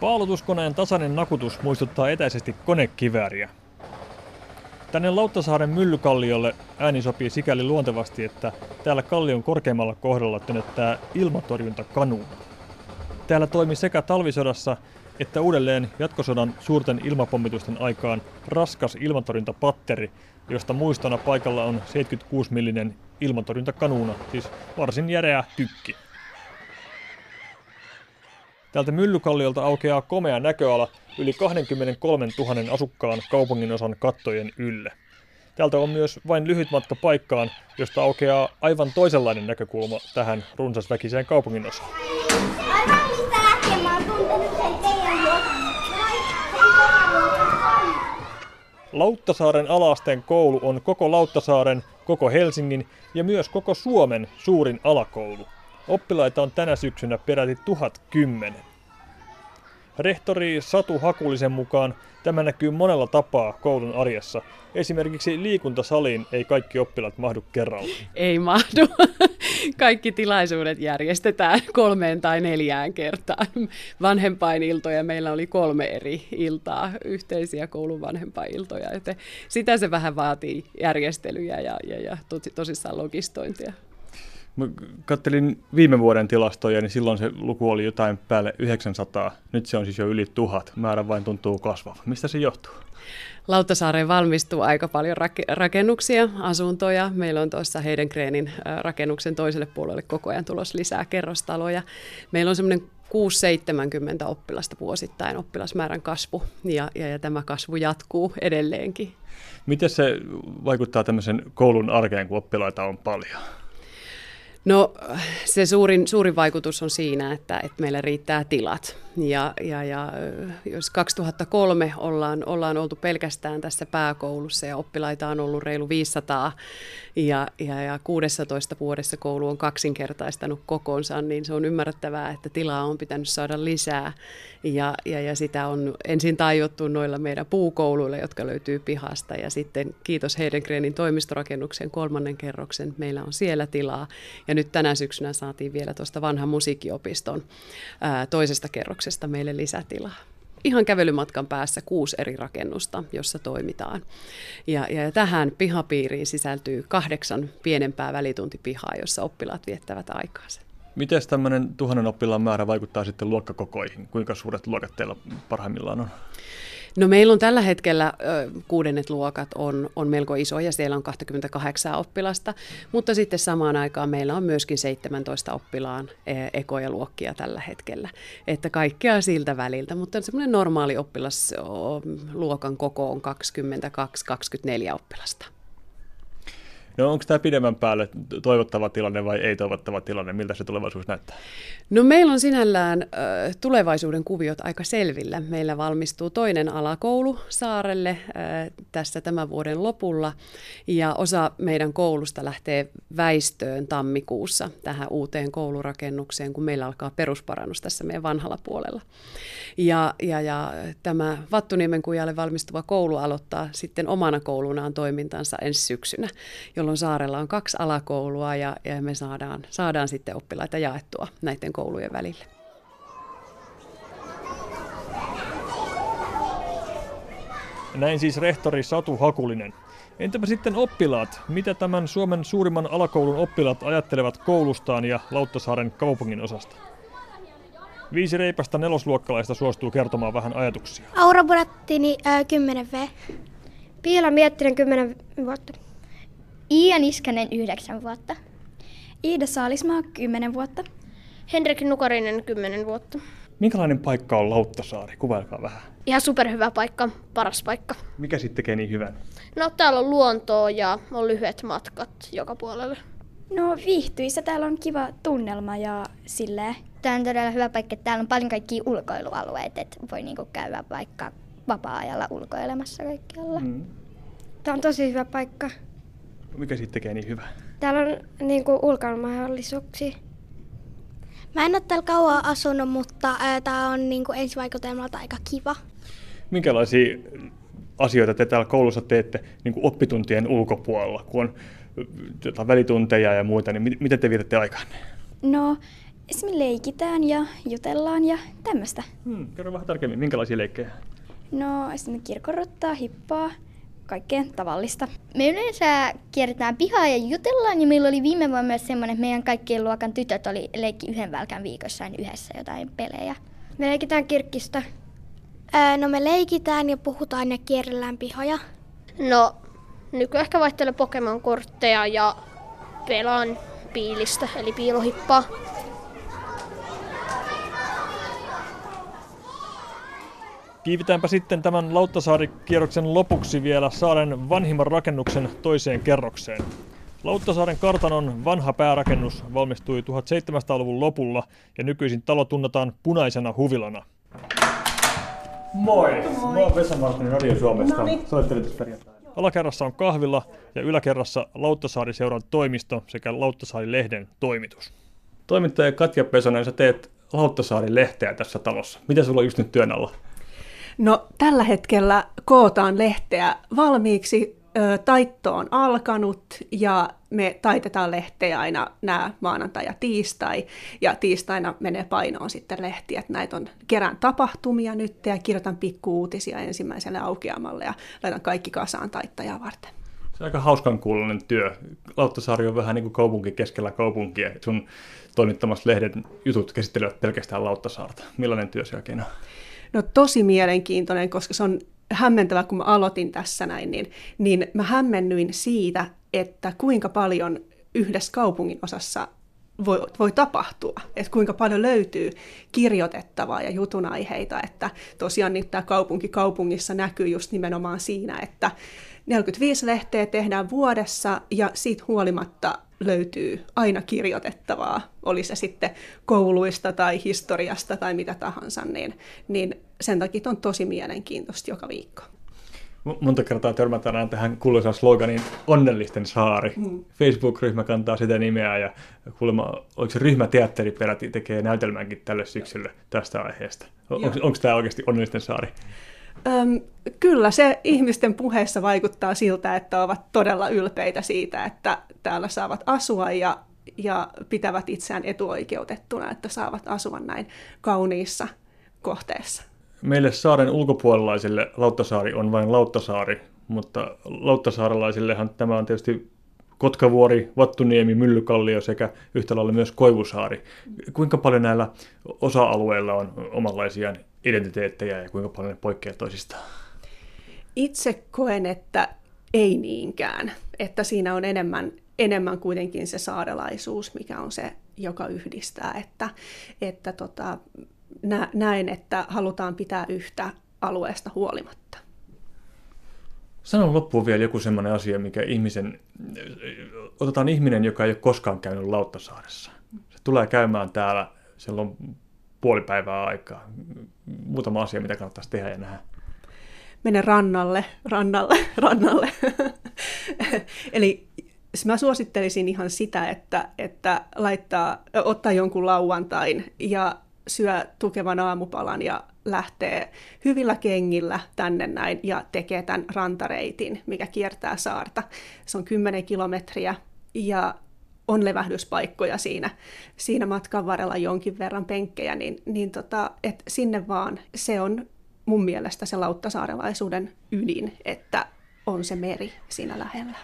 Paalutuskoneen tasainen nakutus muistuttaa etäisesti konekivääriä. Tänne Lauttasaaren myllykalliolle ääni sopii sikäli luontevasti, että täällä kallion korkeammalla kohdalla tönöttää ilmatorjuntakanuuna. Täällä toimi sekä talvisodassa että uudelleen jatkosodan suurten ilmapommitusten aikaan raskas ilmatorjuntapatteri, josta muistona paikalla on 76-millinen ilmatorjuntakanuuna, siis varsin järeä tykki. Täältä Myllykalliolta aukeaa komea näköala yli 23 000 asukkaan kaupunginosan kattojen ylle. Täältä on myös vain lyhyt matka paikkaan, josta aukeaa aivan toisenlainen näkökulma tähän runsasväkiseen kaupunginosaan. Aivan mistä lähtien mä oon tuntenut sen teidän Lauttasaaren alaasteen koulu on koko Lauttasaaren, koko Helsingin ja myös koko Suomen suurin alakoulu. Oppilaita on tänä syksynä peräti 1010. Rehtori Satu Hakulisen mukaan tämä näkyy monella tapaa koulun arjessa. Esimerkiksi liikuntasaliin ei kaikki oppilaat mahdu kerralla. Ei mahdu. Kaikki tilaisuudet järjestetään kolmeen tai neljään kertaan. Vanhempainiltoja meillä oli kolme eri iltaa, yhteisiä koulun vanhempainiltoja. Joten sitä se vähän vaatii järjestelyjä ja, ja, ja tosissaan logistointia. Mä kattelin viime vuoden tilastoja, niin silloin se luku oli jotain päälle 900. Nyt se on siis jo yli tuhat. Määrä vain tuntuu kasvavan. Mistä se johtuu? Lauttasaareen valmistuu aika paljon rakennuksia, asuntoja. Meillä on tuossa Heidenkreenin rakennuksen toiselle puolelle koko ajan tulos lisää kerrostaloja. Meillä on semmoinen 6-70 oppilasta vuosittain oppilasmäärän kasvu, ja, ja, ja tämä kasvu jatkuu edelleenkin. Miten se vaikuttaa tämmöisen koulun arkeen, kun oppilaita on paljon? No se suurin, suurin vaikutus on siinä, että, että meillä riittää tilat. Ja, ja, ja jos 2003 ollaan, ollaan oltu pelkästään tässä pääkoulussa ja oppilaita on ollut reilu 500 ja, ja, ja 16 vuodessa koulu on kaksinkertaistanut kokonsa, niin se on ymmärrettävää, että tilaa on pitänyt saada lisää. Ja, ja, ja sitä on ensin tajuttu noilla meidän puukouluilla, jotka löytyy pihasta ja sitten kiitos Heidengreenin toimistorakennuksen kolmannen kerroksen, meillä on siellä tilaa. Ja nyt tänä syksynä saatiin vielä tuosta vanhan musiikkiopiston ää, toisesta kerroksesta meille lisätilaa ihan kävelymatkan päässä kuusi eri rakennusta, jossa toimitaan. Ja, ja tähän pihapiiriin sisältyy kahdeksan pienempää välituntipihaa, jossa oppilaat viettävät aikaansa. Miten tämmöinen tuhannen oppilaan määrä vaikuttaa sitten luokkakokoihin? Kuinka suuret luokat teillä parhaimmillaan on? No meillä on tällä hetkellä kuudennet luokat on, on melko isoja, siellä on 28 oppilasta, mutta sitten samaan aikaan meillä on myöskin 17 oppilaan e, ekoja luokkia tällä hetkellä. Että kaikkea siltä väliltä, mutta semmoinen normaali oppilasluokan koko on 22-24 oppilasta. No onko tämä pidemmän päälle toivottava tilanne vai ei toivottava tilanne? Miltä se tulevaisuus näyttää? No meillä on sinällään äh, tulevaisuuden kuviot aika selvillä. Meillä valmistuu toinen alakoulu saarelle äh, tässä tämän vuoden lopulla ja osa meidän koulusta lähtee väistöön tammikuussa tähän uuteen koulurakennukseen, kun meillä alkaa perusparannus tässä meidän vanhalla puolella. Ja, ja, ja tämä Vattuniemen kujalle valmistuva koulu aloittaa sitten omana koulunaan toimintansa ensi syksynä, jolloin saarella on kaksi alakoulua ja, ja me saadaan, saadaan sitten oppilaita jaettua näiden koulujen välille. Näin siis rehtori Satu Hakulinen. Entäpä sitten oppilaat? Mitä tämän Suomen suurimman alakoulun oppilaat ajattelevat koulustaan ja Lauttasaaren kaupungin osasta? Viisi reipasta nelosluokkalaista suostuu kertomaan vähän ajatuksia. Aura Burattini, äh, 10V. Piila Miettinen, 10 vuotta. Iia Niskanen, 9 vuotta. Iida Saalismaa, 10 vuotta. Henrik Nukarinen, 10 vuotta. Minkälainen paikka on Lauttasaari? Kuvailkaa vähän. Ihan superhyvä paikka, paras paikka. Mikä sitten tekee niin hyvän? No täällä on luontoa ja on lyhyet matkat joka puolelle. No viihtyistä, täällä on kiva tunnelma ja silleen. Tämä on todella hyvä paikka, että täällä on paljon kaikkia ulkoilualueita, että voi niinku käydä vaikka vapaa-ajalla ulkoilemassa kaikkialla. Mm. Tämä on tosi hyvä paikka. Mikä siitä tekee niin hyvä? Täällä on niinku ulkoilmahdollisuuksia. Mä en ole täällä kauan asunut, mutta tämä on niinku ensivaikutelmalta aika kiva. Minkälaisia asioita te täällä koulussa teette niin kuin oppituntien ulkopuolella, kun on välitunteja ja muita, niin miten te vietätte aikaan? No Esimerkiksi leikitään ja jutellaan ja tämmöistä. Hmm, kerro vähän tarkemmin, minkälaisia leikkejä? No esimerkiksi kirkorottaa, hippaa, kaikkea tavallista. Me yleensä kierretään pihaa ja jutellaan ja meillä oli viime vuonna myös semmoinen, että meidän kaikkien luokan tytöt oli leikki yhden välkän viikossa yhdessä jotain pelejä. Me leikitään kirkkistä. Öö, no me leikitään ja puhutaan ja kierrellään pihoja. No, nykyään ehkä vaihtelee Pokemon-kortteja ja pelaan piilistä, eli piilohippaa. Kiivitäänpä sitten tämän Lauttasaari-kierroksen lopuksi vielä saaren vanhimman rakennuksen toiseen kerrokseen. Lauttasaaren kartanon vanha päärakennus valmistui 1700-luvun lopulla ja nykyisin talo tunnetaan punaisena huvilana. Moi! Moi. Mä oon Vesa Radio Suomesta. Noniin. Alakerrassa on kahvila ja yläkerrassa Lauttasaari-seuran toimisto sekä Lauttasaari-lehden toimitus. Toimittaja Katja Pesonen, sä teet Lauttasaari-lehteä tässä talossa. Mitä sulla on just nyt työn alla? No tällä hetkellä kootaan lehteä valmiiksi. Taitto on alkanut ja me taitetaan lehteä aina nämä maanantai ja tiistai. Ja tiistaina menee painoon sitten lehtiä. Että näitä on kerään tapahtumia nyt ja kirjoitan pikkuuutisia ensimmäiselle aukeamalle ja laitan kaikki kasaan taittajaa varten. Se on aika hauskan kuulonen työ. Lauttasaari on vähän niin kuin kaupunki keskellä kaupunkia. Sun toimittamassa lehden jutut käsittelevät pelkästään Lauttasaarta. Millainen työ se oikein on? No tosi mielenkiintoinen, koska se on hämmentävä, kun mä aloitin tässä näin, niin, niin mä hämmennyin siitä, että kuinka paljon yhdessä kaupungin osassa voi, voi tapahtua, että kuinka paljon löytyy kirjoitettavaa ja jutun aiheita, että tosiaan niin tämä kaupunki kaupungissa näkyy just nimenomaan siinä, että 45 lehteä tehdään vuodessa ja siitä huolimatta löytyy aina kirjoitettavaa, oli se sitten kouluista tai historiasta tai mitä tahansa, niin, niin sen takia on tosi mielenkiintoista joka viikko. Monta kertaa törmätään aina tähän kuuluisaan sloganin Onnellisten saari. Mm. Facebook-ryhmä kantaa sitä nimeä ja kuulemma, oliko se ryhmäteatteri peräti tekee näytelmänkin tälle syksylle tästä aiheesta. Onko tämä oikeasti Onnellisten saari? Öm, kyllä se ihmisten puheessa vaikuttaa siltä, että ovat todella ylpeitä siitä, että täällä saavat asua ja, ja pitävät itseään etuoikeutettuna, että saavat asua näin kauniissa kohteessa. Meille saaren ulkopuolelaisille Lauttasaari on vain Lauttasaari, mutta Lauttasaarelaisillehan tämä on tietysti Kotkavuori, Vattuniemi, Myllykallio sekä yhtä lailla myös Koivusaari. Kuinka paljon näillä osa-alueilla on omanlaisiaan identiteettejä ja kuinka paljon ne poikkeaa toisistaan? Itse koen, että ei niinkään. Että siinä on enemmän, enemmän kuitenkin se saarelaisuus, mikä on se, joka yhdistää. Että, että tota, näen, että halutaan pitää yhtä alueesta huolimatta. Sanon loppuun vielä joku sellainen asia, mikä ihmisen, otetaan ihminen, joka ei ole koskaan käynyt Lauttasaaressa. Se tulee käymään täällä, siellä on puoli päivää aikaa. Muutama asia, mitä kannattaisi tehdä ja nähdä. Mene rannalle, rannalle, rannalle. Eli mä suosittelisin ihan sitä, että, että laittaa, ottaa jonkun lauantain ja syö tukevan aamupalan ja lähtee hyvillä kengillä tänne näin ja tekee tämän rantareitin, mikä kiertää saarta. Se on 10 kilometriä ja on levähdyspaikkoja siinä, siinä matkan varrella jonkin verran penkkejä, niin, niin tota, et sinne vaan se on mun mielestä se lauttasaarelaisuuden ydin, että on se meri siinä lähellä.